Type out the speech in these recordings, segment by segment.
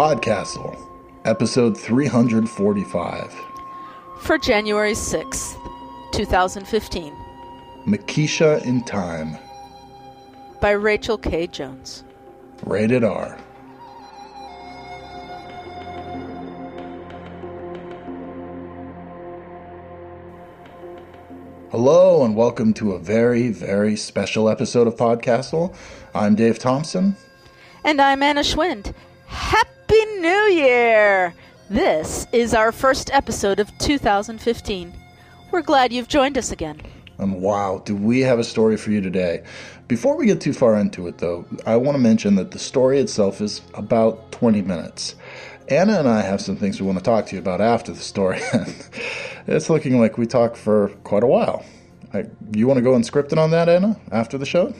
Podcastle, episode 345. For January 6th, 2015, Makeisha in Time, by Rachel K. Jones. rated R. Hello, and welcome to a very, very special episode of Podcastle. I'm Dave Thompson. And I'm Anna Schwind. New Year! This is our first episode of 2015. We're glad you've joined us again. And wow, do we have a story for you today? Before we get too far into it, though, I want to mention that the story itself is about 20 minutes. Anna and I have some things we want to talk to you about after the story. it's looking like we talk for quite a while. I, you want to go unscripted on that, Anna, after the show?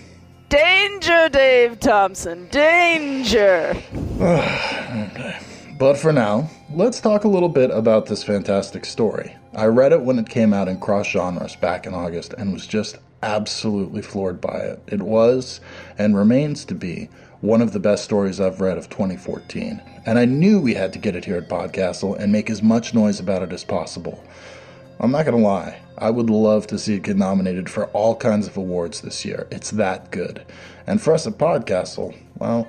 Danger, Dave Thompson! Danger! But for now, let's talk a little bit about this fantastic story. I read it when it came out in Crossed Genres back in August and was just absolutely floored by it. It was, and remains to be, one of the best stories I've read of 2014. And I knew we had to get it here at Podcastle and make as much noise about it as possible. I'm not going to lie, I would love to see it get nominated for all kinds of awards this year. It's that good. And for us at Podcastle, well,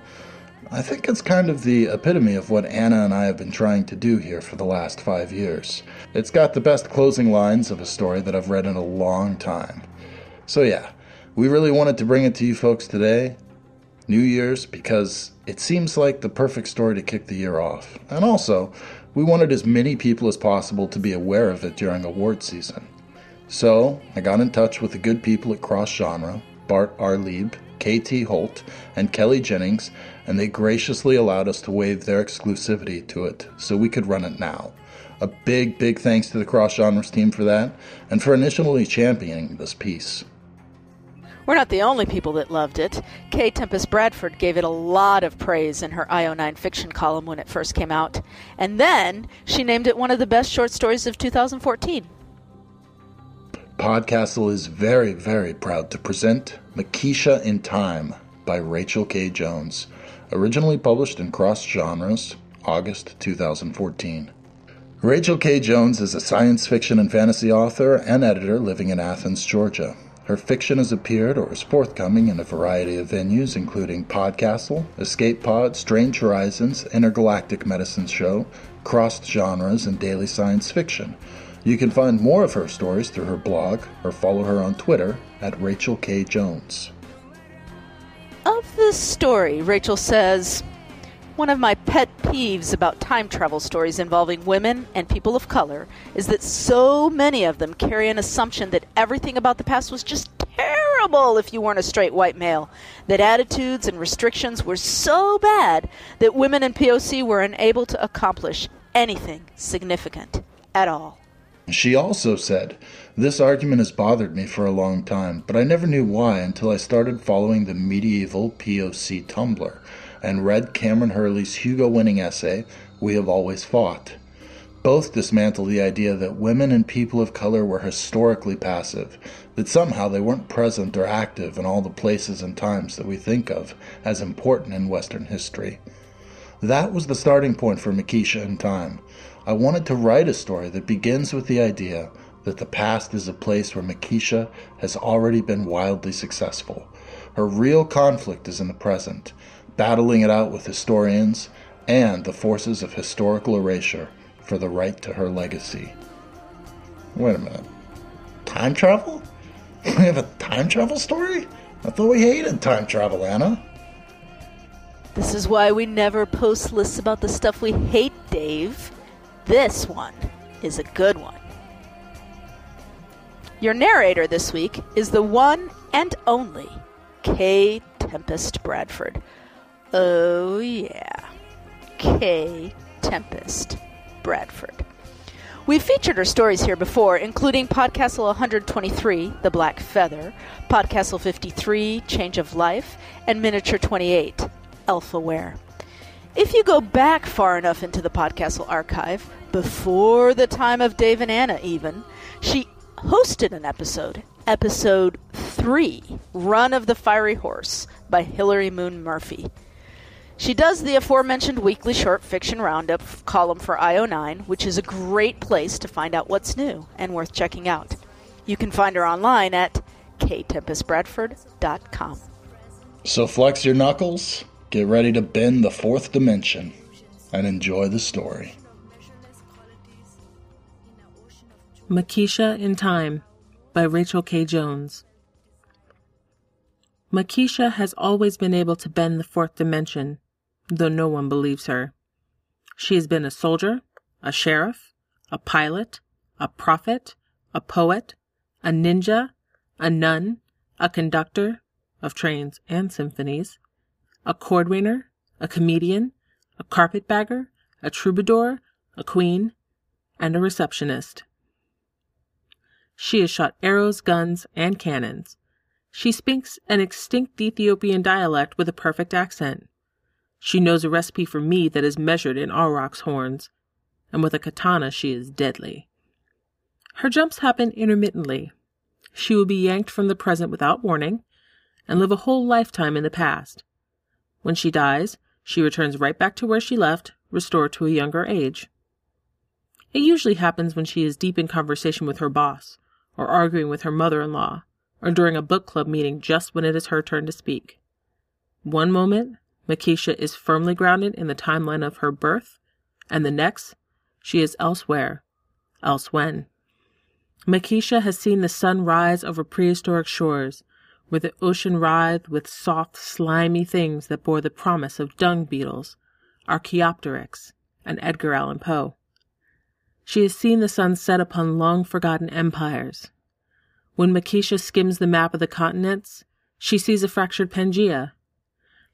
I think it's kind of the epitome of what Anna and I have been trying to do here for the last five years. It's got the best closing lines of a story that I've read in a long time. So, yeah, we really wanted to bring it to you folks today, New Year's, because it seems like the perfect story to kick the year off. And also, we wanted as many people as possible to be aware of it during award season. So, I got in touch with the good people at Crossed Genre, Bart R. Leib, KT Holt, and Kelly Jennings, and they graciously allowed us to waive their exclusivity to it so we could run it now. A big, big thanks to the Crossed Genres team for that, and for initially championing this piece. We're not the only people that loved it. K. Tempest Bradford gave it a lot of praise in her IO9 fiction column when it first came out. And then she named it one of the best short stories of 2014. Podcastle is very, very proud to present Makeisha in Time by Rachel K. Jones, originally published in Crossed Genres, August 2014. Rachel K. Jones is a science fiction and fantasy author and editor living in Athens, Georgia. Her fiction has appeared or is forthcoming in a variety of venues, including Podcastle, Escape Pod, Strange Horizons, Intergalactic Medicine Show, Crossed Genres, and Daily Science Fiction. You can find more of her stories through her blog or follow her on Twitter at Rachel K. Jones. This story, Rachel says, One of my pet peeves about time travel stories involving women and people of color is that so many of them carry an assumption that everything about the past was just terrible if you weren't a straight white male. That attitudes and restrictions were so bad that women in POC were unable to accomplish anything significant at all. She also said, This argument has bothered me for a long time, but I never knew why until I started following the medieval POC Tumblr and read Kameron Hurley's Hugo winning essay, We Have Always Fought. Both dismantle the idea that women and people of color were historically passive, that somehow they weren't present or active in all the places and times that we think of as important in Western history. That was the starting point for Makeisha in Time. I wanted to write a story that begins with the idea that the past is a place where Makeisha has already been wildly successful. Her real conflict is in the present, battling it out with historians and the forces of historical erasure for the right to her legacy. Wait a minute. Time travel? We have a time travel story? I thought we hated time travel, Anna. This is why we never post lists about the stuff we hate, Dave. This one is a good one. Your narrator this week is the one and only K. Tempest Bradford. Oh, yeah. K. Tempest Bradford. We've featured her stories here before, including Podcastle 123, The Black Feather, Podcastle 53, Change of Life, and Miniature 28, Elfaware. If you go back far enough into the Podcastle archive, before the time of Dave and Anna even, she hosted an episode, episode 3, Run of the Fiery Horse, by Hilary Moon Murphy. She does the aforementioned weekly short fiction roundup column for IO9, which is a great place to find out what's new and worth checking out. You can find her online at ktempestbradford.com. So flex your knuckles, get ready to bend the fourth dimension, and enjoy the story. Makeisha in Time by Rachel K. Jones. Makeisha has always been able to bend the fourth dimension, though no one believes her. She has been a soldier, a sheriff, a pilot, a prophet, a poet, a ninja, a nun, a conductor of trains and symphonies, a cordwainer, a comedian, a carpetbagger, a troubadour, a queen, and a receptionist. She has shot arrows, guns, and cannons. She speaks an extinct Ethiopian dialect with a perfect accent. She knows a recipe for mead that is measured in aurochs horns, and with a katana she is deadly. Her jumps happen intermittently. She will be yanked from the present without warning and live a whole lifetime in the past. When she dies, she returns right back to where she left, restored to a younger age. It usually happens when she is deep in conversation with her boss, or arguing with her mother in law, or during a book club meeting just when it is her turn to speak. One moment, Makeisha is firmly grounded in the timeline of her birth, and the next, she is elsewhere, else when. Makeisha has seen the sun rise over prehistoric shores, where the ocean writhed with soft, slimy things that bore the promise of dung beetles, Archaeopteryx, and Edgar Allan Poe. She has seen the sun set upon long forgotten empires. When Makeisha skims the map of the continents, she sees a fractured Pangea.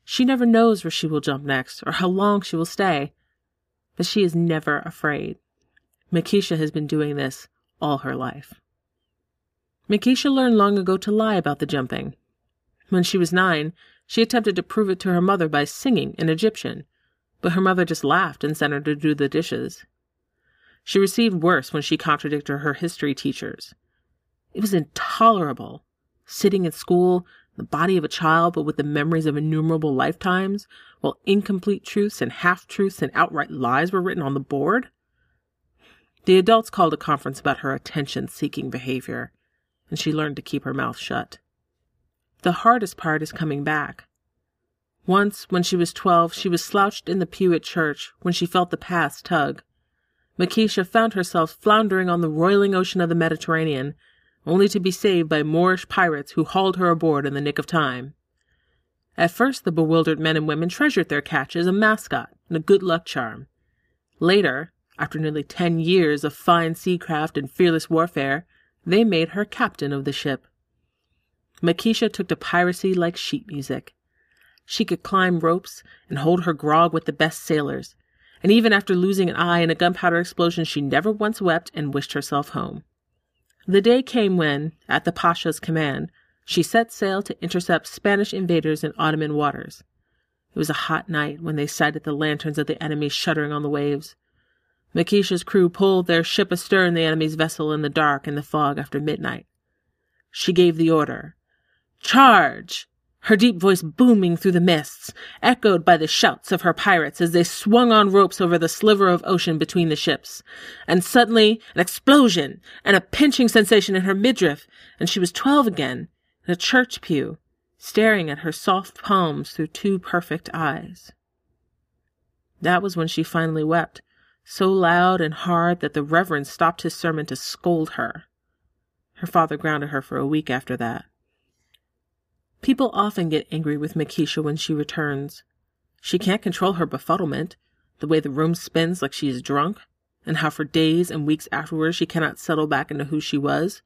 She never knows where she will jump next or how long she will stay, but she is never afraid. Makeisha has been doing this all her life. Makeisha learned long ago to lie about the jumping. When she was nine, she attempted to prove it to her mother by singing in Egyptian, but her mother just laughed and sent her to do the dishes. She received worse when she contradicted her history teachers. It was intolerable. Sitting in school, the body of a child, but with the memories of innumerable lifetimes, while incomplete truths and half truths and outright lies were written on the board. The adults called a conference about her attention seeking behavior, and she learned to keep her mouth shut. The hardest part is coming back. Once, when she was twelve, she was slouched in the pew at church when she felt the past tug. Makeisha found herself floundering on the roiling ocean of the Mediterranean, only to be saved by Moorish pirates who hauled her aboard in the nick of time. At first, the bewildered men and women treasured their catch as a mascot and a good luck charm. Later, after nearly ten years of fine seacraft and fearless warfare, they made her captain of the ship. Makeisha took to piracy like sheet music. She could climb ropes and hold her grog with the best sailors, and even after losing an eye in a gunpowder explosion, she never once wept and wished herself home. The day came when, at the Pasha's command, she set sail to intercept Spanish invaders in Ottoman waters. It was a hot night when they sighted the lanterns of the enemy shuddering on the waves. Makeisha's crew pulled their ship astern the enemy's vessel in the dark and the fog after midnight. She gave the order, Charge! her deep voice booming through the mists, echoed by the shouts of her pirates as they swung on ropes over the sliver of ocean between the ships. And suddenly, an explosion and a pinching sensation in her midriff, and she was twelve again, in a church pew, staring at her soft palms through two perfect eyes. That was when she finally wept, so loud and hard that the Reverend stopped his sermon to scold her. Her father grounded her for a week after that. People often get angry with Makeisha when she returns. She can't control her befuddlement, the way the room spins like she is drunk, and how for days and weeks afterwards she cannot settle back into who she was.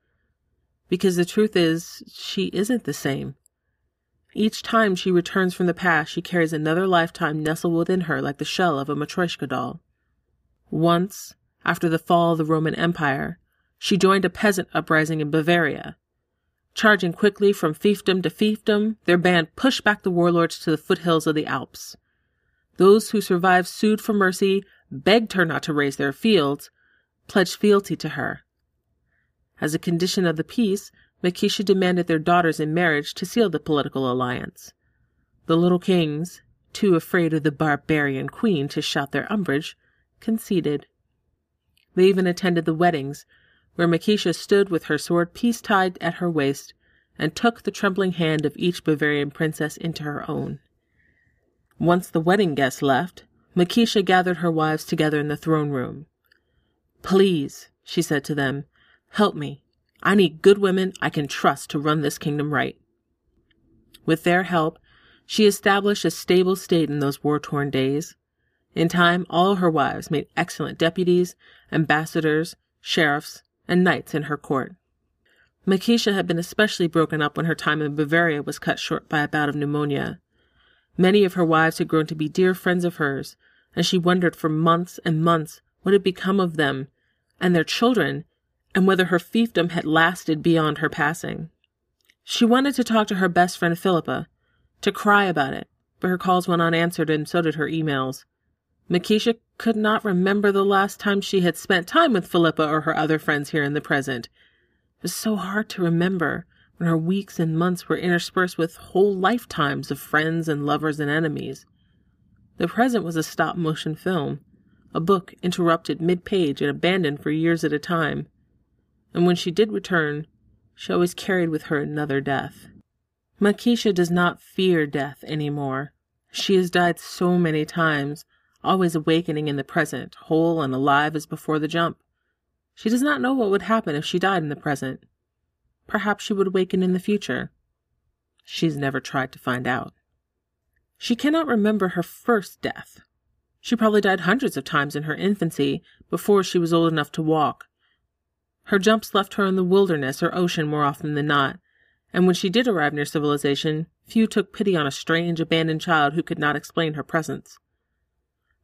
Because the truth is, she isn't the same. Each time she returns from the past, she carries another lifetime nestled within her like the shell of a Matryoshka doll. Once, after the fall of the Roman Empire, she joined a peasant uprising in Bavaria Charging quickly from fiefdom to fiefdom, their band pushed back the warlords to the foothills of the Alps. Those who survived sued for mercy, begged her not to raze their fields, pledged fealty to her. As a condition of the peace, Makeisha demanded their daughters in marriage to seal the political alliance. The little kings, too afraid of the barbarian queen to shout their umbrage, conceded. They even attended the weddings, where Makeisha stood with her sword peace tied at her waist and took the trembling hand of each Bavarian princess into her own. Once the wedding guests left, Makeisha gathered her wives together in the throne room. Please, she said to them, help me. I need good women I can trust to run this kingdom right. With their help, she established a stable state in those war torn days. In time, all her wives made excellent deputies, ambassadors, sheriffs, and knights in her court. Makeisha had been especially broken up when her time in Bavaria was cut short by a bout of pneumonia. Many of her wives had grown to be dear friends of hers, and she wondered for months and months what had become of them and their children, and whether her fiefdom had lasted beyond her passing. She wanted to talk to her best friend Philippa, to cry about it, but her calls went unanswered and so did her emails. Makeisha could not remember the last time she had spent time with Philippa or her other friends here in the present. It was so hard to remember when her weeks and months were interspersed with whole lifetimes of friends and lovers and enemies. The present was a stop motion film, a book interrupted mid page and abandoned for years at a time. And when she did return, she always carried with her another death. Makeisha does not fear death any more. She has died so many times always awakening in the present, whole and alive as before the jump. She does not know what would happen if she died in the present. Perhaps she would awaken in the future. She has never tried to find out. She cannot remember her first death. She probably died hundreds of times in her infancy before she was old enough to walk. Her jumps left her in the wilderness or ocean more often than not, and when she did arrive near civilization, few took pity on a strange, abandoned child who could not explain her presence.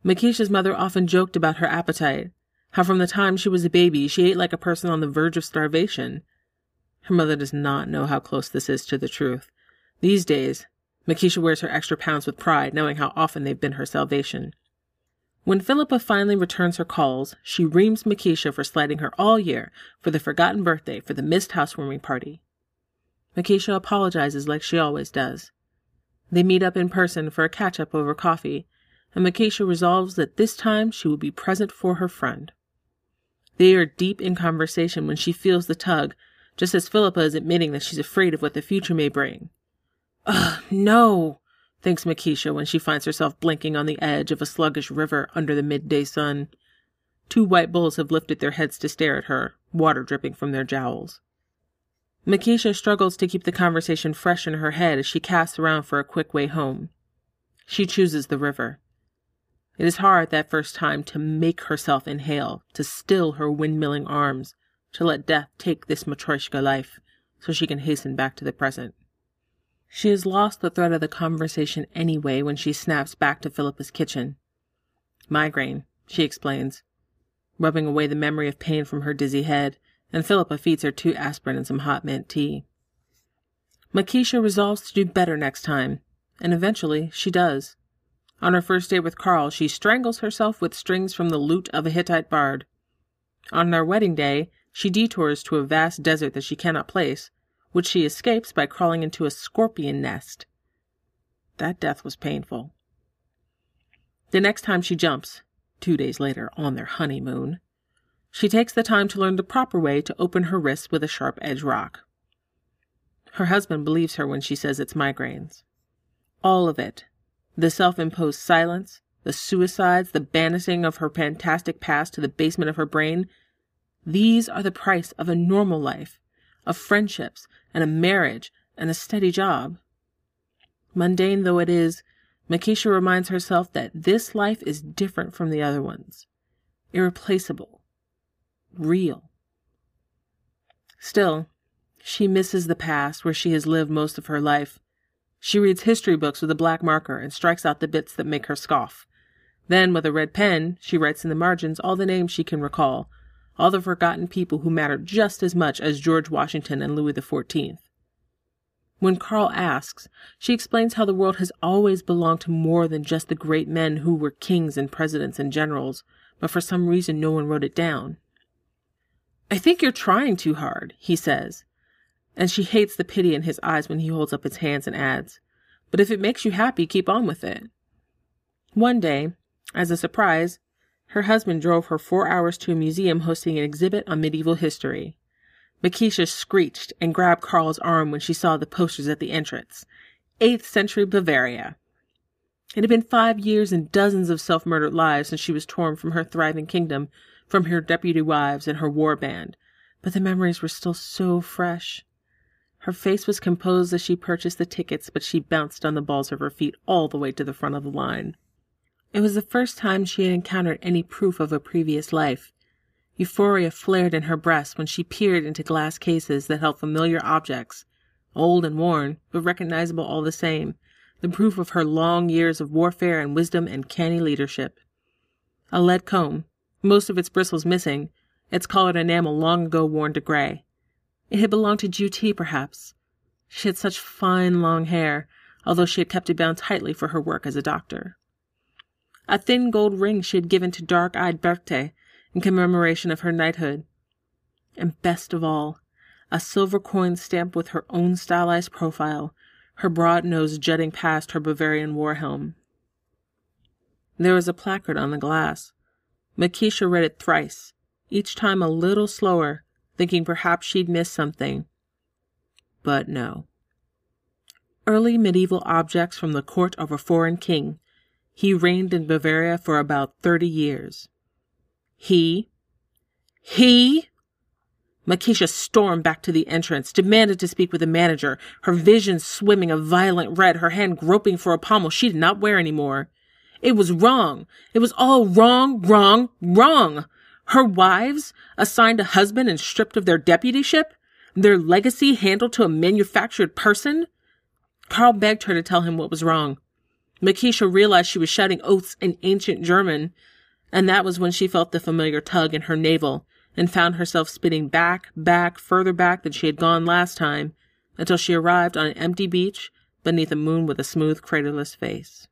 Makeisha's mother often joked about her appetite, how from the time she was a baby she ate like a person on the verge of starvation. Her mother does not know how close this is to the truth. These days, Makeisha wears her extra pounds with pride, knowing how often they've been her salvation. When Philippa finally returns her calls, she reams Makeisha for slighting her all year for the forgotten birthday for the missed housewarming party. Makisha apologizes like she always does. They meet up in person for a catch up over coffee, and Makeisha resolves that this time she will be present for her friend. They are deep in conversation when she feels the tug, just as Philippa is admitting that she's afraid of what the future may bring. Ugh, no, thinks Makeisha when she finds herself blinking on the edge of a sluggish river under the midday sun. Two white bulls have lifted their heads to stare at her, water dripping from their jowls. Makeisha struggles to keep the conversation fresh in her head as she casts around for a quick way home. She chooses the river. It is hard that first time to make herself inhale, to still her windmilling arms, to let death take this Matryoshka life, so she can hasten back to the present. She has lost the thread of the conversation anyway when she snaps back to Philippa's kitchen. Migraine, she explains, rubbing away the memory of pain from her dizzy head, and Philippa feeds her two aspirin and some hot mint tea. Makeisha resolves to do better next time, and eventually she does. On her first day with Karl, she strangles herself with strings from the lute of a Hittite bard. On their wedding day, she detours to a vast desert that she cannot place, which she escapes by crawling into a scorpion nest. That death was painful. The next time she jumps, two days later on their honeymoon, she takes the time to learn the proper way to open her wrists with a sharp edge rock. Her husband believes her when she says it's migraines. All of it, the self imposed silence, the suicides, the banishing of her fantastic past to the basement of her brain, these are the price of a normal life, of friendships, and a marriage, and a steady job. Mundane though it is, Makeisha reminds herself that this life is different from the other ones, irreplaceable, real. Still, she misses the past where she has lived most of her life, she reads history books with a black marker and strikes out the bits that make her scoff. Then, with a red pen, she writes in the margins all the names she can recall, all the forgotten people who mattered just as much as George Washington and Louis XIV. When Karl asks, she explains how the world has always belonged to more than just the great men who were kings and presidents and generals, but for some reason no one wrote it down. I think you're trying too hard, he says, and she hates the pity in his eyes when he holds up his hands and adds, But if it makes you happy, keep on with it. One day, as a surprise, her husband drove her four hours to a museum hosting an exhibit on medieval history. Makeisha screeched and grabbed Carl's arm when she saw the posters at the entrance. 8th century Bavaria. It had been five years and dozens of self murdered lives since she was torn from her thriving kingdom, from her deputy wives and her war band, but the memories were still so fresh. Her face was composed as she purchased the tickets, but she bounced on the balls of her feet all the way to the front of the line. It was the first time she had encountered any proof of a previous life. Euphoria flared in her breast when she peered into glass cases that held familiar objects, old and worn, but recognizable all the same, the proof of her long years of warfare and wisdom and canny leadership. A lead comb, most of its bristles missing, its colored enamel long ago worn to gray. It had belonged to Juti, perhaps. She had such fine long hair, although she had kept it bound tightly for her work as a doctor. A thin gold ring she had given to dark-eyed Berthe in commemoration of her knighthood. And best of all, a silver coin stamped with her own stylized profile, her broad nose jutting past her Bavarian war helm. There was a placard on the glass. Makeisha read it thrice, each time a little slower, thinking perhaps she'd missed something. But no. Early medieval objects from the court of a foreign king. He reigned in Bavaria for about thirty years. He, he, Makeisha stormed back to the entrance, demanded to speak with the manager, her vision swimming a violent red, her hand groping for a pommel she did not wear anymore. It was wrong. It was all wrong, wrong, wrong. Her wives, assigned a husband and stripped of their deputyship, their legacy handled to a manufactured person. Carl begged her to tell him what was wrong. Makeisha realized she was shouting oaths in ancient German, and that was when she felt the familiar tug in her navel and found herself spinning back, back, further back than she had gone last time, until she arrived on an empty beach beneath a moon with a smooth, craterless face.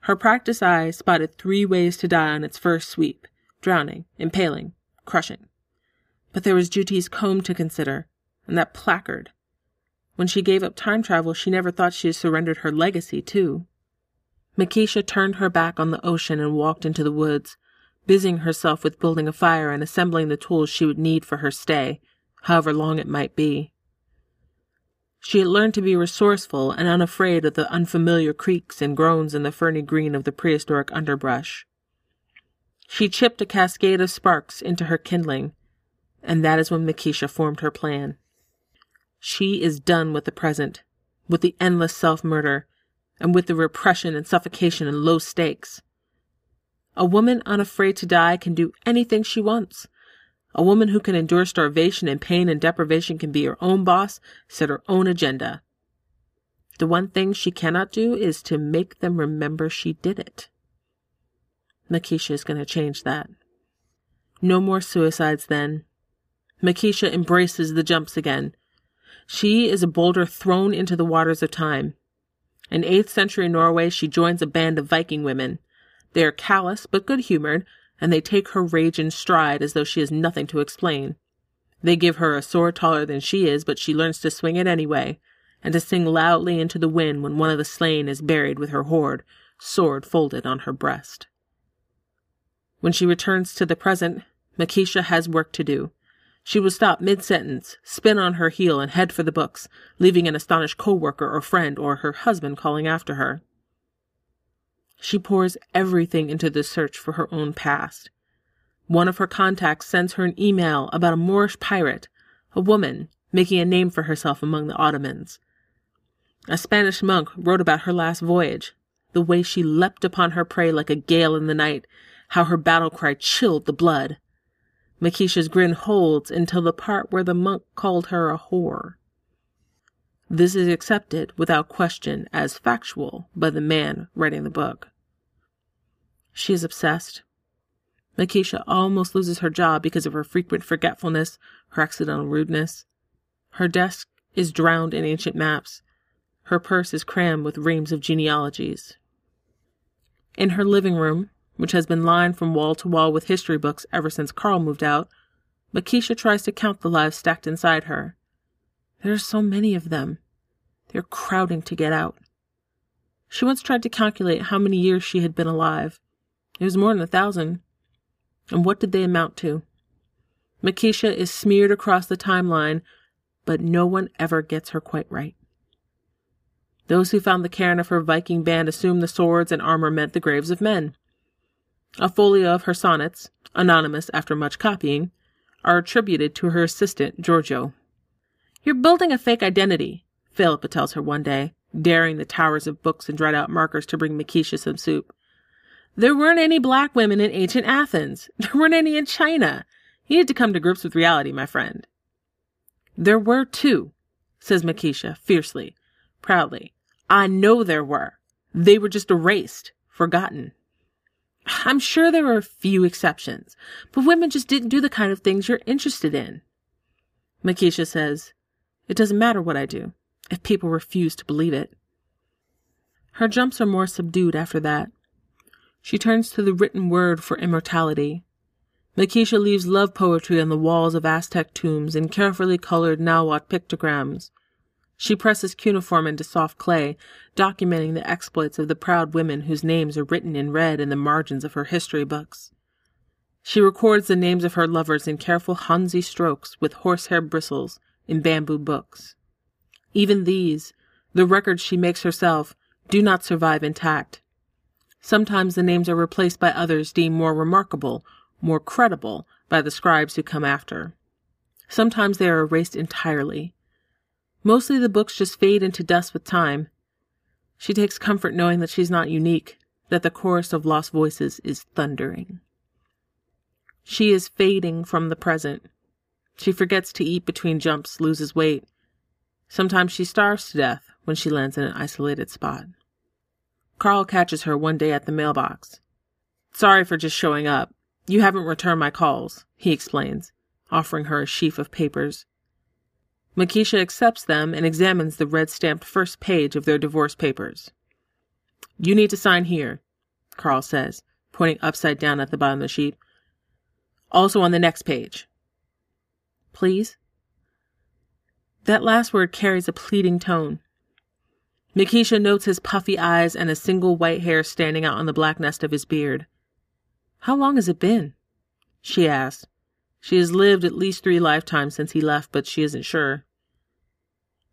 Her practiced eye spotted three ways to die on its first sweep drowning, impaling, crushing. But there was Juti's comb to consider, and that placard. When she gave up time travel, she never thought she had surrendered her legacy, too. Makeisha turned her back on the ocean and walked into the woods, busying herself with building a fire and assembling the tools she would need for her stay, however long it might be. She had learned to be resourceful and unafraid of the unfamiliar creaks and groans in the ferny green of the prehistoric underbrush. She chipped a cascade of sparks into her kindling, and that is when Makeisha formed her plan. She is done with the present, with the endless self murder, and with the repression and suffocation and low stakes. A woman unafraid to die can do anything she wants. A woman who can endure starvation and pain and deprivation can be her own boss, set her own agenda. The one thing she cannot do is to make them remember she did it. Makeisha is going to change that. No more suicides then. Makeisha embraces the jumps again. She is a boulder thrown into the waters of time. In 8th century Norway, she joins a band of Viking women. They are callous but good humored, and they take her rage in stride as though she has nothing to explain. They give her a sword taller than she is, but she learns to swing it anyway, and to sing loudly into the wind when one of the slain is buried with her hoard, sword folded on her breast. When she returns to the present, Makeisha has work to do. She will stop mid-sentence, spin on her heel, and head for the books, leaving an astonished co-worker or friend or her husband calling after her. She pours everything into the search for her own past. One of her contacts sends her an email about a Moorish pirate, a woman, making a name for herself among the Ottomans. A Spanish monk wrote about her last voyage, the way she leapt upon her prey like a gale in the night, how her battle cry chilled the blood. Makeisha's grin holds until the part where the monk called her a whore. This is accepted without question as factual by the man writing the book. She is obsessed. Makeisha almost loses her job because of her frequent forgetfulness, her accidental rudeness. Her desk is drowned in ancient maps. Her purse is crammed with reams of genealogies. In her living room, which has been lined from wall to wall with history books ever since Carl moved out, Makeisha tries to count the lives stacked inside her. There are so many of them. They're crowding to get out. She once tried to calculate how many years she had been alive. It was more than a thousand. And what did they amount to? Makeisha is smeared across the timeline, but no one ever gets her quite right. Those who found the cairn of her Viking band assumed the swords and armor meant the graves of men. A folio of her sonnets, anonymous after much copying, are attributed to her assistant, Giorgio. You're building a fake identity, Philippa tells her one day, daring the towers of books and dried out markers to bring Makeisha some soup. There weren't any black women in ancient Athens. There weren't any in China. You need to come to grips with reality, my friend. There were two, says Makeisha fiercely, proudly. I know there were. They were just erased, forgotten. I'm sure there are a few exceptions, but women just didn't do the kind of things you're interested in. Makeisha says, It doesn't matter what I do, if people refuse to believe it. Her jumps are more subdued after that. She turns to the written word for immortality, Makeisha leaves love poetry on the walls of Aztec tombs in carefully colored Nahuatl pictograms. She presses cuneiform into soft clay, documenting the exploits of the proud women whose names are written in red in the margins of her history books. She records the names of her lovers in careful Hanzi strokes with horsehair bristles in bamboo books. Even these, the records she makes herself, do not survive intact. Sometimes the names are replaced by others deemed more remarkable more credible by the scribes who come after. Sometimes they are erased entirely. Mostly the books just fade into dust with time. She takes comfort knowing that she's not unique, that the chorus of lost voices is thundering. She is fading from the present. She forgets to eat between jumps, loses weight. Sometimes she starves to death when she lands in an isolated spot. Carl catches her one day at the mailbox. Sorry for just showing up. You haven't returned my calls, he explains, offering her a sheaf of papers. Makeisha accepts them and examines the red stamped first page of their divorce papers. You need to sign here, Carl says, pointing upside down at the bottom of the sheet. Also on the next page. Please? That last word carries a pleading tone. Makeisha notes his puffy eyes and a single white hair standing out on the black nest of his beard. How long has it been? She asks. She has lived at least three lifetimes since he left, but she isn't sure.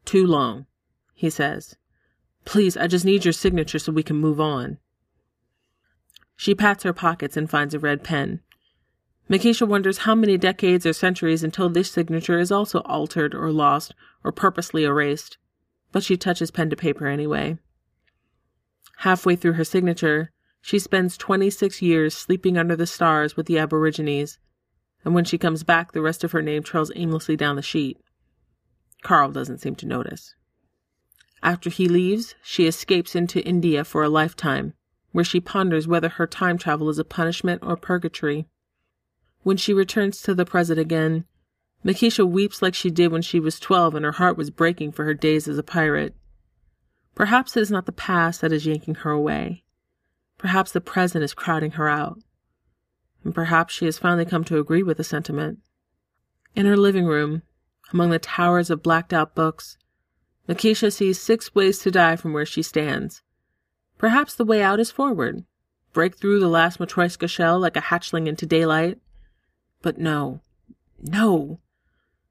Too long, he says. Please, I just need your signature so we can move on. She pats her pockets and finds a red pen. Makeisha wonders how many decades or centuries until this signature is also altered or lost or purposely erased, but she touches pen to paper anyway. Halfway through her signature, she spends 26 years sleeping under the stars with the Aborigines, and when she comes back, the rest of her name trails aimlessly down the sheet. Carl doesn't seem to notice. After he leaves, she escapes into India for a lifetime, where she ponders whether her time travel is a punishment or purgatory. When she returns to the present again, Makeisha weeps like she did when she was twelve and her heart was breaking for her days as a pirate. Perhaps it is not the past that is yanking her away. Perhaps the present is crowding her out. And perhaps she has finally come to agree with the sentiment. In her living room, among the towers of blacked out books, Makeisha sees six ways to die from where she stands. Perhaps the way out is forward. Break through the last Matryoshka shell like a hatchling into daylight. But no, no.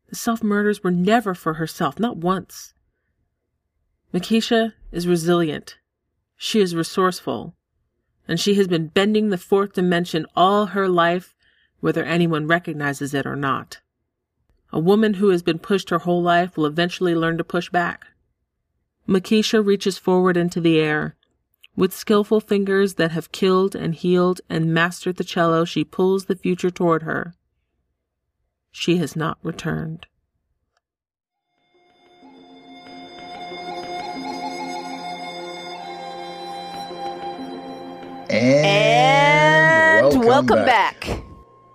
The self murders were never for herself, not once. Makeisha is resilient. She is resourceful and she has been bending the fourth dimension all her life, whether anyone recognizes it or not. A woman who has been pushed her whole life will eventually learn to push back. Makeisha reaches forward into the air. With skillful fingers that have killed and healed and mastered the cello, she pulls the future toward her. She has not returned. And, And welcome, welcome back. back.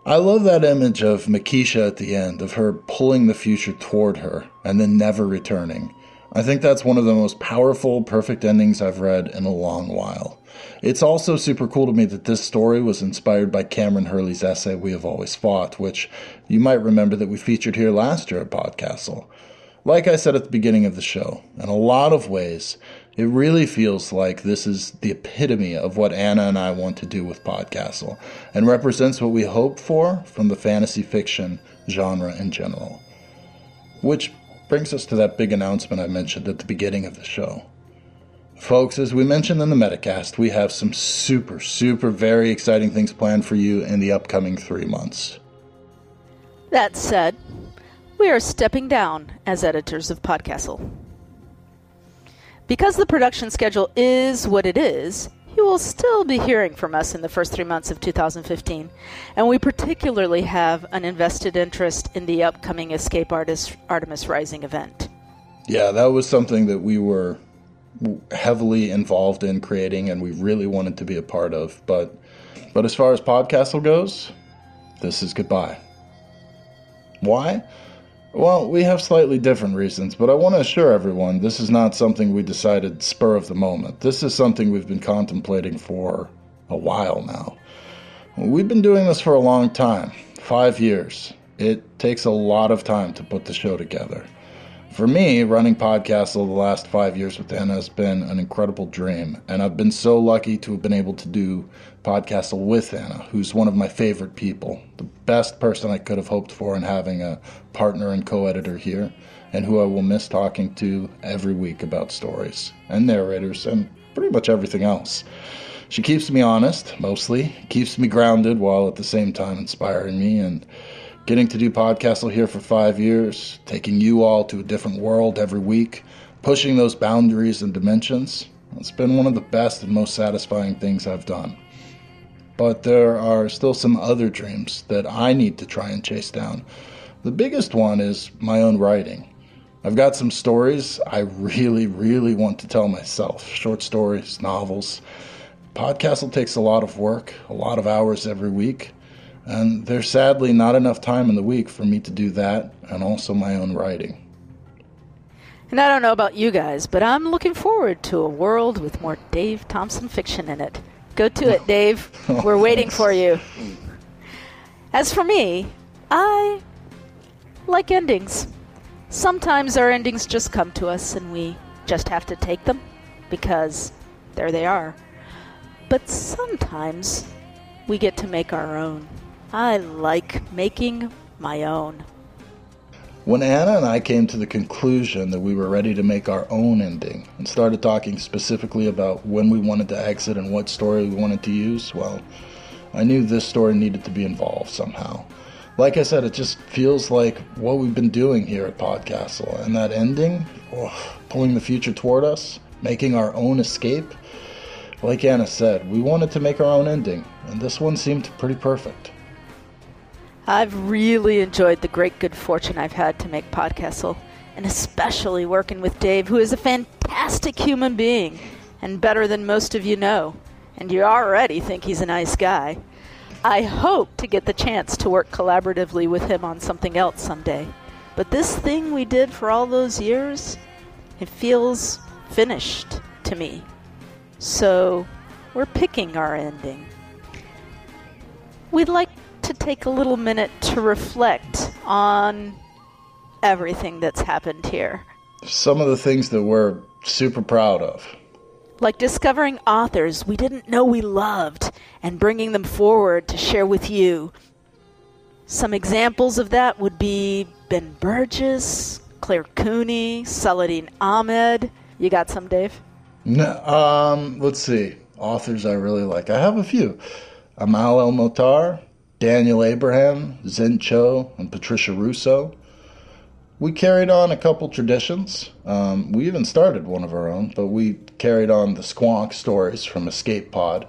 I love that image of Makeisha at the end, of her pulling the future toward her and then never returning. I think that's one of the most powerful, perfect endings I've read in a long while. It's also super cool to me that this story was inspired by Kameron Hurley's essay, We Have Always Fought, which you might remember that we featured here last year at Podcastle. Like I said at the beginning of the show, in a lot of ways, It really feels like this is the epitome of what Anna and I want to do with Podcastle and represents what we hope for from the fantasy fiction genre in general. Which brings us to that big announcement I mentioned at the beginning of the show. Folks, as we mentioned in the Metacast, we have some super, super, very exciting things planned for you in the upcoming three months. That said, we are stepping down as editors of Podcastle. Because the production schedule is what it is, you will still be hearing from us in the first three months of 2015, and we particularly have an invested interest in the upcoming Escape Artist Artemis Rising event. Yeah, that was something that we were heavily involved in creating and we really wanted to be a part of. But but as far as Podcastle goes, this is goodbye. Why? Well, we have slightly different reasons, but I want to assure everyone this is not something we decided spur of the moment. This is something we've been contemplating for a while now. We've been doing this for a long time five years. It takes a lot of time to put the show together. For me, running podcasts over the last five years with Anna has been an incredible dream, and I've been so lucky to have been able to do Podcastle with Anna, who's one of my favorite people, the best person I could have hoped for in having a partner and co-editor here, and who I will miss talking to every week about stories and narrators and pretty much everything else. She keeps me honest, mostly, keeps me grounded while at the same time inspiring me and Getting to do Podcastle here for five years, taking you all to a different world every week, pushing those boundaries and dimensions, it's been one of the best and most satisfying things I've done. But there are still some other dreams that I need to try and chase down. The biggest one is my own writing. I've got some stories I really, really want to tell myself short stories, novels. Podcastle takes a lot of work, a lot of hours every week. And there's sadly not enough time in the week for me to do that and also my own writing. And I don't know about you guys, but I'm looking forward to a world with more Dave Thompson fiction in it. Go to it, Dave. We're waiting for you. As for me, I like endings. Sometimes our endings just come to us and we just have to take them because there they are. But sometimes we get to make our own. I like making my own. When Anna and I came to the conclusion that we were ready to make our own ending and started talking specifically about when we wanted to exit and what story we wanted to use, well, I knew this story needed to be involved somehow. Like I said, it just feels like what we've been doing here at Podcastle. And that ending, oh, pulling the future toward us, making our own escape. Like Anna said, we wanted to make our own ending, and this one seemed pretty perfect. I've really enjoyed the great good fortune I've had to make Podcastle, and especially working with Dave, who is a fantastic human being and better than most of you know. And you already think he's a nice guy. I hope to get the chance to work collaboratively with him on something else someday. But this thing we did for all those years, it feels finished to me. So, we're picking our ending. We'd like take a little minute to reflect on everything that's happened here. Some of the things that we're super proud of. Like discovering authors we didn't know we loved and bringing them forward to share with you. Some examples of that would be Ben Burgess, Claire Cooney, Saladin Ahmed. You got some, Dave? No, um, let's see. Authors I really like. I have a few. Amal El-Mohtar, Daniel Abraham, Zen Cho, and Patricia Russo. We carried on a couple traditions. Um, we even started one of our own, but we carried on the Squonk stories from Escape Pod.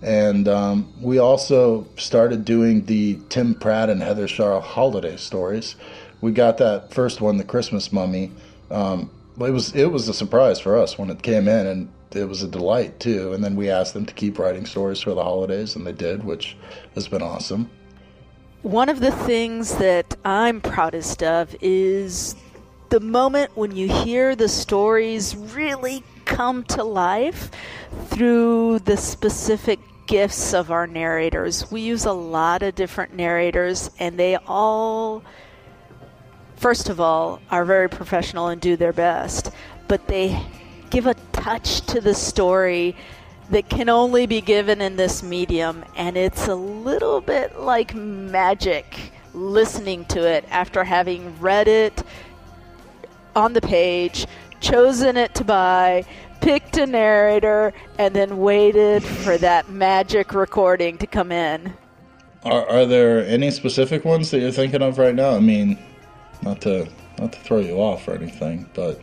And um, we also started doing the Tim Pratt and Heather Shaw holiday stories. We got that first one, The Christmas Mummy. Um, it was it was a surprise for us when it came in, and it was a delight too. And then we asked them to keep writing stories for the holidays, and they did, which has been awesome. One of the things that I'm proudest of is the moment when you hear the stories really come to life through the specific gifts of our narrators. We use a lot of different narrators, and they all, first of all, are very professional and do their best, but they give a touch to the story that can only be given in this medium, and it's a little bit like magic listening to it after having read it on the page, chosen it to buy, picked a narrator, and then waited for that magic recording to come in. Are, are there any specific ones that you're thinking of right now? I mean, not to not to throw you off or anything, but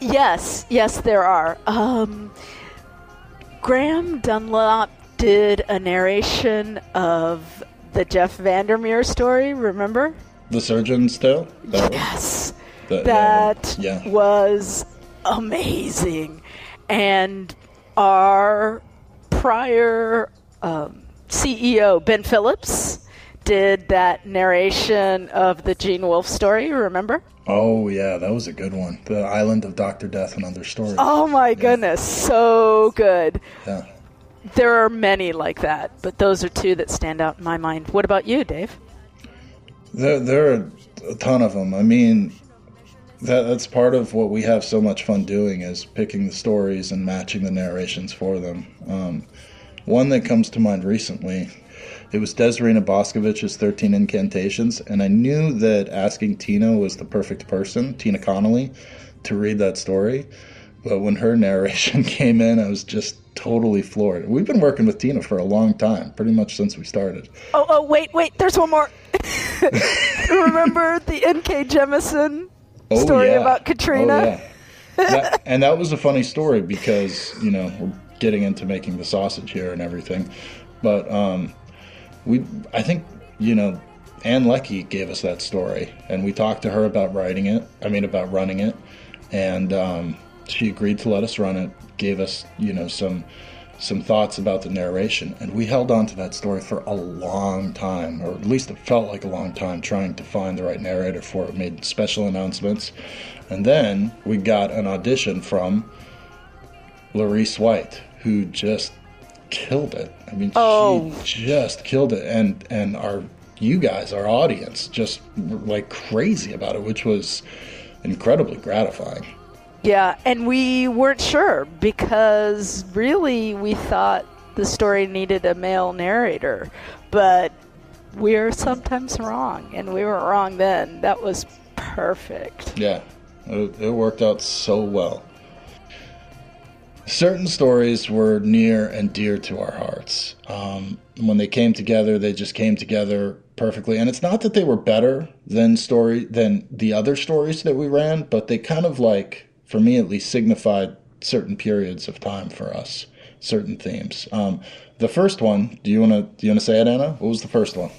Yes, yes, there are. Um, Graham Dunlop did a narration of the Jeff Vandermeer story. Remember? the surgeon's tale. That? Yes, That- that yeah. was amazing. And our prior um, CEO Ben Phillips did that narration of the Gene Wolfe story. Remember? Oh yeah, that was a good one. The Island of Doctor Death and Other Stories. Oh my goodness, so good. Yeah. There are many like that, but those are two that stand out in my mind. What about you, Dave? There, there are a ton of them. I mean, that that's part of what we have so much fun doing is picking the stories and matching the narrations for them. Um, one that comes to mind recently, it was Desirina Boskovich's 13 Incantations, and I knew that asking Tina was the perfect person, Tina Connolly, to read that story. But when her narration came in, I was just totally floored. We've been working with Tina for a long time, pretty much since we started. Oh, oh, wait, wait. There's one more. Remember the N.K. Jemisin Oh, story yeah. about Katrina? Oh, yeah. That- and that was a funny story because you know we're getting into making the sausage here and everything, but um, we I think you know Ann Leckie gave us that story, and we talked to her about writing it. I mean about running it, and um, she agreed to let us run it. Gave us you know some some thoughts about the narration, and we held on to that story for a long time, or at least it felt like a long time, trying to find the right narrator for it. Made special announcements, and then we got an audition from Larice White, who just killed it. I mean, Oh. she just killed it, and and our you guys, our audience, just were like crazy about it, which was incredibly gratifying. Yeah, and we weren't sure because really we thought the story needed a male narrator, but we're sometimes wrong, and we were wrong then. That was perfect. Yeah, it, it worked out so well. Certain stories were near and dear to our hearts. Um, when they came together, they just came together perfectly. And it's not that they were better than story than the other stories that we ran, but they kind of like, for me at least, signified certain periods of time for us, certain themes. Um, the first one, do you want to do you want to say it, Anna? What was the first one?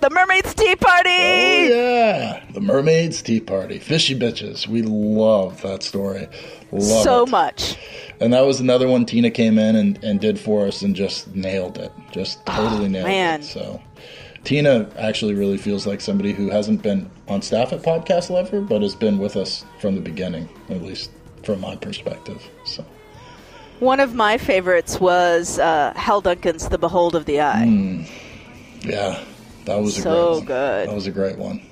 The Mermaid's Tea Party! Oh yeah, the Mermaids Tea Party, Fishy Bitches. We love that story. Love so it. much. And that was another one Tina came in and, and did for us and just nailed it. Just totally nailed Oh, man. it. So Tina actually really feels like somebody who hasn't been on staff at Podcast Lover, but has been with us from the beginning, at least from my perspective. So One of my favorites was uh, Hal Duncan's The Behold of the Eye. yeah, that was a So great one. good. That was a great one.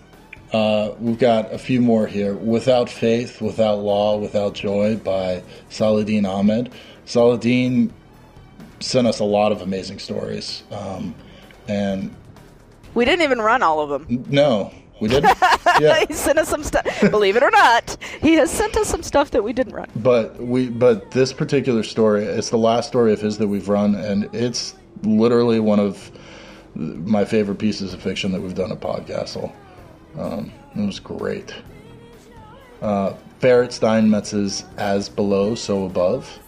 Uh, we've got a few more here. Without Faith, Without Law, Without Joy by Saladin Ahmed. Saladin sent us a lot of amazing stories. Um, and We didn't even run all of them. no, we didn't. yeah. He sent us some stuff. Believe it or not, he has sent us some stuff that we didn't run. But we but this particular story, it's the last story of his that we've run, and it's literally one of my favorite pieces of fiction that we've done at Podcastle. Um, it was great. Uh, Barrett Steinmetz's "As Below, So Above."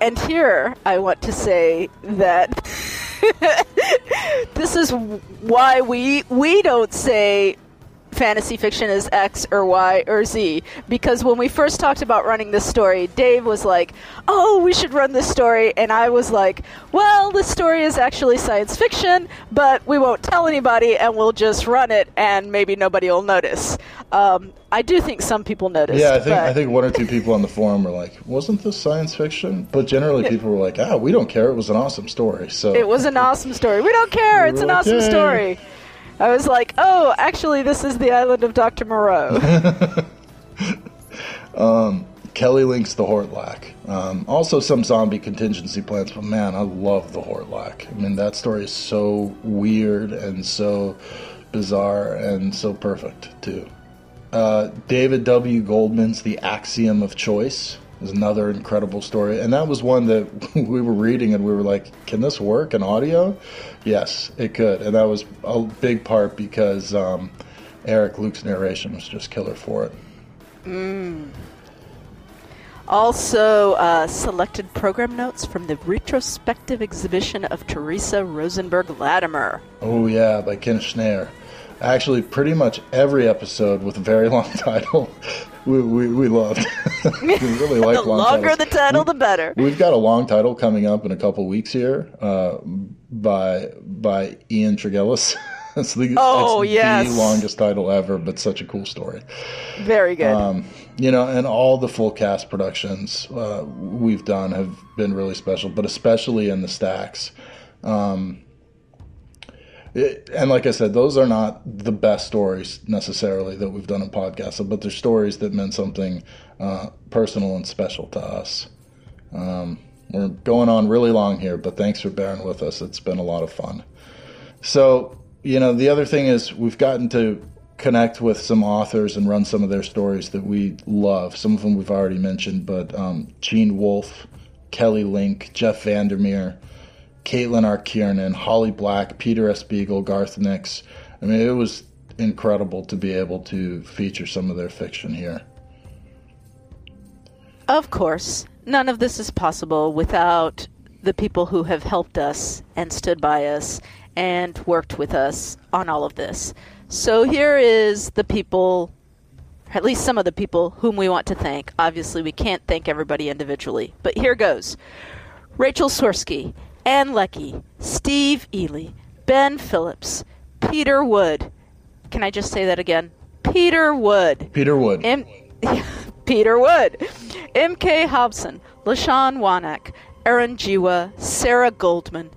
And here I want to say that this is why we we don't say fantasy fiction is X or Y or Z because when we first talked about running this story, Dave was like, "Oh, we should run this story," and I was like, "Well, this story is actually science fiction, but we won't tell anybody, and we'll just run it, and maybe nobody will notice." Um, I do think some people noticed. Yeah, I think I think one or two people on the forum were like, "Wasn't this science fiction?" But generally, people were like, "Ah, we don't care. It was an awesome story." So It was an awesome story. We don't care. It's an awesome Okay. story. I was like, oh, actually, this is the island of Dr. Moreau. Kelly Link's the Hortlak. Um, also, some zombie contingency plans, but man, I love the Hortlak. I mean, that story is so weird and so bizarre and so perfect, too. Uh, David W. Goldman's The Axiom of Choice is another incredible story. And that was one that we were reading and we were like, can this work in audio? Yes, it could. And that was a big part because um, Eric Luke's narration was just killer for it. Mm. Also, uh, selected program notes from the retrospective exhibition of Theresa Rosenberg Latimer. Oh, yeah, by Ken Schneyer. Actually, pretty much every episode with a very long title, we, we, we loved. we really like the long longer titles. the title, We- the better. We've got a long title coming up in a couple weeks here uh, by by Ian Tregillis. it's the, Oh, it's yes. the longest title ever, but such a cool story. Very good. Um, you know, and all the full cast productions uh, we've done have been really special, but especially in the stacks. Um, and like I said, those are not the best stories necessarily that we've done in podcasts, but they're stories that meant something uh, personal and special to us. Um, we're going on really long here, but thanks for bearing with us. It's been a lot of fun. So, you know, the other thing is we've gotten to connect with some authors and run some of their stories that we love. Some of them we've already mentioned, but um, Gene Wolfe, Kelly Link, Jeff Vandermeer, Caitlin R. Kiernan, Holly Black, Peter S. Beagle, Garth Nix. I mean, it was incredible to be able to feature some of their fiction here. Of course, none of this is possible without the people who have helped us and stood by us and worked with us on all of this. So here is the people, at least some of the people whom we want to thank. Obviously, we can't thank everybody individually, but here goes Rachel Swirsky, Ann Leckie, Steve Eley, Ben Phillips, Peter Wood. Can I just say that again? Peter Wood. Peter Wood. M- Peter Wood, M.K. Hobson, LaShawn Wanak, Aaron Jiwa, Sarah Goldman,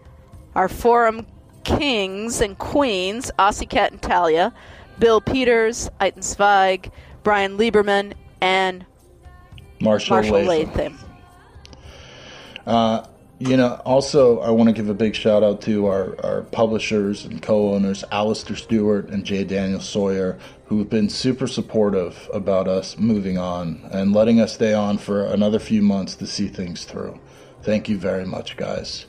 our forum kings and queens, Aussie Cat and Talia, Bill Peters, Eiten Zweig, Brian Lieberman, and Marshall, Marshall Latham. Latham. Uh, you know, also, I want to give a big shout out to our, our publishers and co owners, Alistair Stewart and J. Daniel Sawyer, who've been super supportive about us moving on and letting us stay on for another few months to see things through. Thank you very much, guys.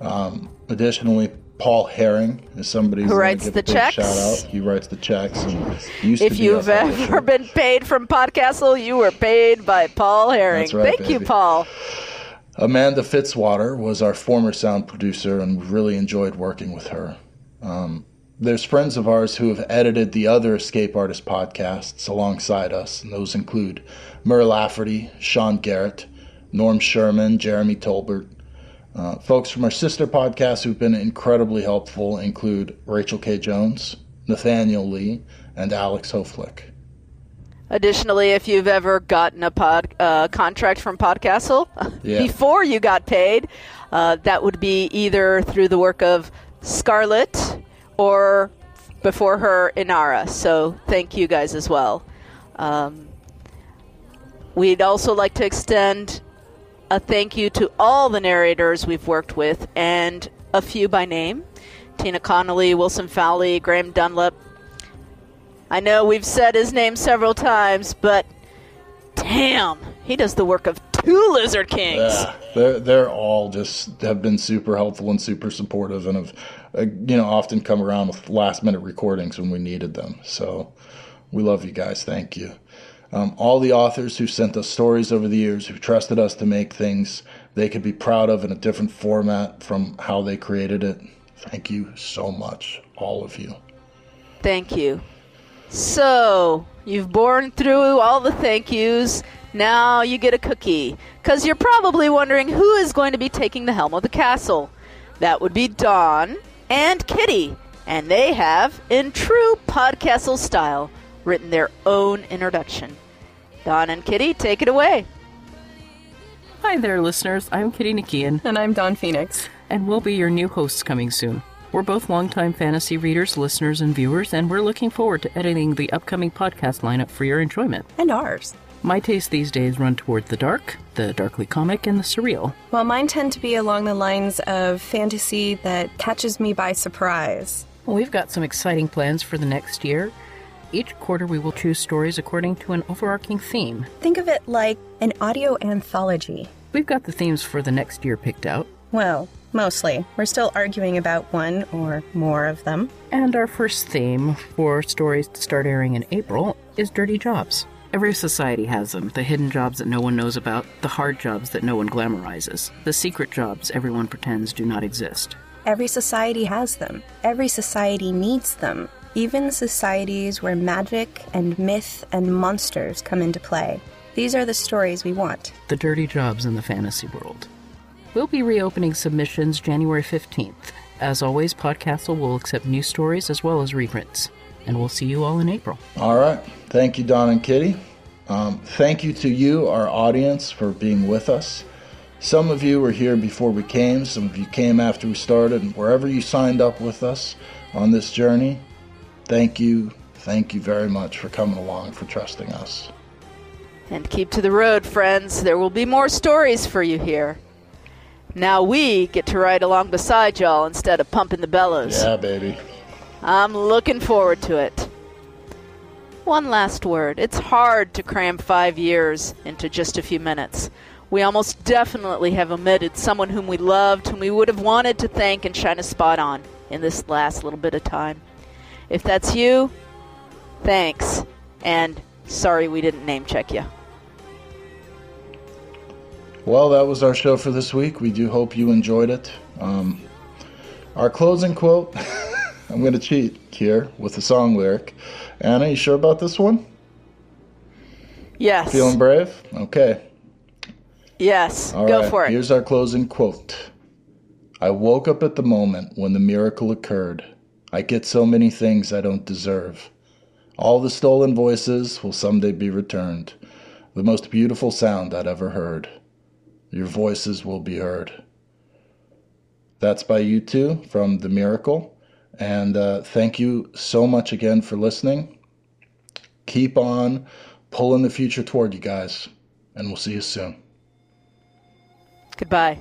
Um, additionally, Paul Herring is somebody Who writes the checks. Shout out. He writes the checks. And used If you've ever been paid from Podcastle, you were paid by Paul Herring. Right, Thank you. Paul. Amanda Fitzwater was our former sound producer, and we really enjoyed working with her. Um, there's friends of ours who have edited the other Escape Artist podcasts alongside us, and those include Mur Lafferty, Sean Garrett, Norm Sherman, Jeremy Tolbert. Uh, folks from our sister podcasts who've been incredibly helpful include Rachel K. Jones, Nathaniel Lee, and Alex Hoflick. Additionally, if you've ever gotten a pod uh, contract from Podcastle Yeah. before you got paid, uh, that would be either through the work of Scarlett or before her Inara. So thank you guys as well. Um, we'd also like to extend a thank you to all the narrators we've worked with and a few by name Tina Connolly, Wilson Fowlie, Graham Dunlop, I know we've said his name several times, but damn, he does the work of two Lizard Kings. Yeah, they're they're all just have been super helpful and super supportive, and have uh, you know often come around with last minute recordings when we needed them. So we love you guys. Thank you. Um, all the authors who sent us stories over the years, who trusted us to make things they could be proud of in a different format from how they created it. Thank you so much, all of you. Thank you. So, you've borne through all the thank yous. Now you get a cookie. Because you're probably wondering who is going to be taking the helm of the castle. That would be Dawn and Kitty. And they have, in true Podcastle style, written their own introduction. Dawn and Kitty, take it away. Hi there, listeners. I'm Kitty Nikian, And I'm Don Phoenix. and we'll be your new hosts coming soon. We're both longtime fantasy readers, listeners, and viewers, and we're looking forward to editing the upcoming podcast lineup for your enjoyment. And ours. My tastes these days run toward the dark, the darkly comic, and the surreal. While mine tend to be along the lines of fantasy that catches me by surprise. Well, we've got some exciting plans for the next year. Each quarter, we will choose stories according to an overarching theme. Think of it like an audio anthology. We've got the themes for the next year picked out, Well, mostly. We're still arguing about one or more of them. and our first theme for stories to start airing in April is dirty jobs. Every society has them the hidden jobs that no one knows about, the hard jobs that no one glamorizes, the secret jobs everyone pretends do not exist. Every society has them. Every society needs them. Even societies where magic and myth and monsters come into play. These are the stories we want. The dirty jobs in the fantasy world. We'll be reopening submissions January 15th. As always, Podcastle will accept new stories as well as reprints. And we'll see you all in April. All right. Thank you, Don and Kitty. Um, thank you to you, our audience, for being with us. Some of you were here before we came, some of you came after we started, and wherever you signed up with us on this journey, thank you. Thank you very much for coming along, for trusting us. And keep to the road, friends. There will be more stories for you here. Now we get to ride along beside y'all instead of pumping the bellows. Yeah, baby. I'm looking forward to it. One last word. It's hard to cram five years into just a few minutes. We almost definitely have omitted someone whom we loved, whom we would have wanted to thank and shine a spot on in this last little bit of time. If that's you, thanks. And sorry we didn't name check you. Well, that was our show for this week. We do hope you enjoyed it. Um, our closing quote I'm going to cheat here with the song lyric. Anna, you sure about this one? Yes. Feeling brave? Okay. yes. All Go right, for it. Here's our closing quote I woke up at the moment when the miracle occurred. I get so many things I don't deserve. All the stolen voices will someday be returned. The most beautiful sound I'd ever heard. Your voices will be heard. That's by U2 from The Miracle. And uh, thank you so much again for listening. Keep on pulling the future toward you guys, and we'll see you soon. Goodbye.